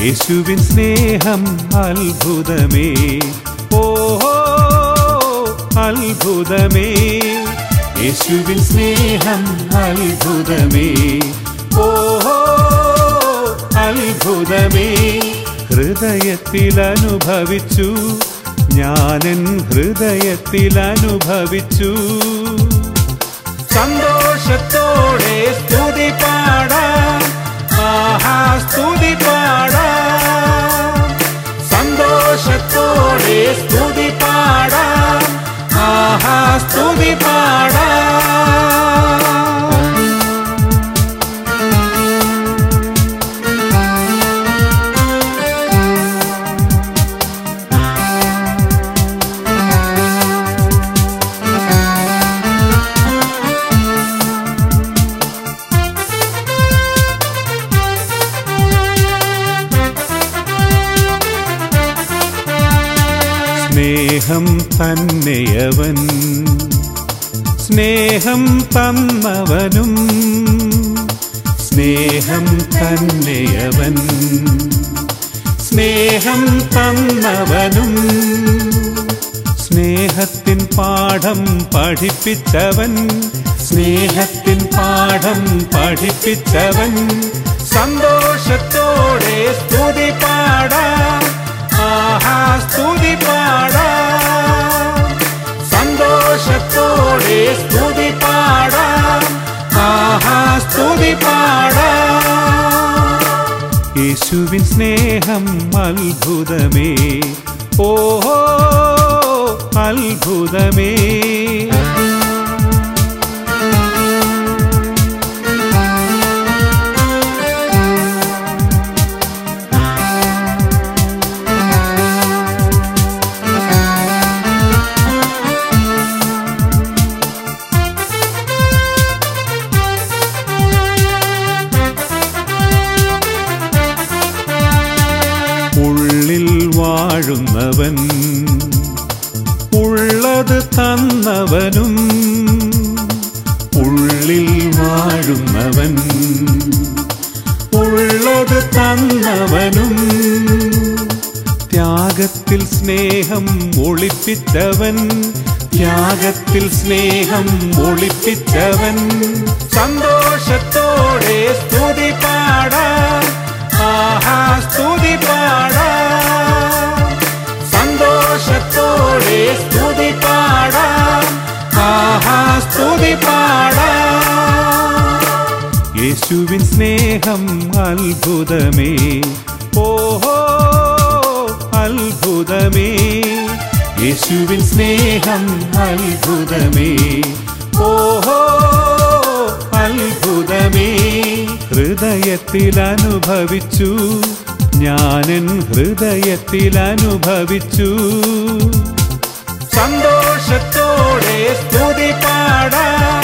യേശുവിൻ സ്നേഹം അത്ഭുതമേ. ഓ അത്ഭുതമേ. യേശുവിൻ സ്നേഹം അത്ഭുതമേ. ഓ അത്ഭുതമേ. ഹൃദയത്തിൽ അനുഭവിച്ചു ഞാനൻ ഹൃദയത്തിൽ അനുഭവിച്ചു. സന്തോഷത്തോടെ സ്തുതി സ്നേഹം തന്നെയവൻ. സ്നേഹം തന്നവനും. സ്നേഹം തന്നെയവൻ. സ്നേഹം തന്നവനും. സ്നേഹത്തിൻ പാഠം പഠിപ്പിച്ചവൻ. സ്നേഹത്തിൻ പാഠം പഠിപ്പിച്ചവൻ. സന്തോഷത്തോടെ സ്തുതി പാടാം. ആഹാ സ്തുതി പാടാം യേശുവിൻ സ്നേഹം അത്ഭുതമേ. ഓഹോ അത്ഭുതമേ. വാഴുന്നവൻ. ഉള്ളത് തന്നവനും ഉള്ളിൽ വാഴുന്നവൻ. ഉള്ളത് തന്നവനും ത്യാഗത്തിൽ സ്നേഹം ഒളിപ്പിച്ചവൻ. ത്യാഗത്തിൽ സ്നേഹം ഒളിപ്പിച്ചവൻ. സന്തോഷത്തോടെ സ്തുതി പാടാ ആഹാ സ്തുതി പാടാം സ്തുതി പാടാം. ആഹാ സ്തുതി പാടാം. യേശുവിൻ സ്നേഹം അത്ഭുതമേ. ഓഹോ അത്ഭുതമേ. യേശുവിൻ സ്നേഹം അത്ഭുതമേ. ഓഹോ അത്ഭുതമേ. ഹൃദയത്തിൽ അനുഭവിച്ചു. ഞാനൻ ഹൃദയത്തിൽ അനുഭവിച്ചു. സന്തോഷത്തോടെ സ്തുതി പാടാം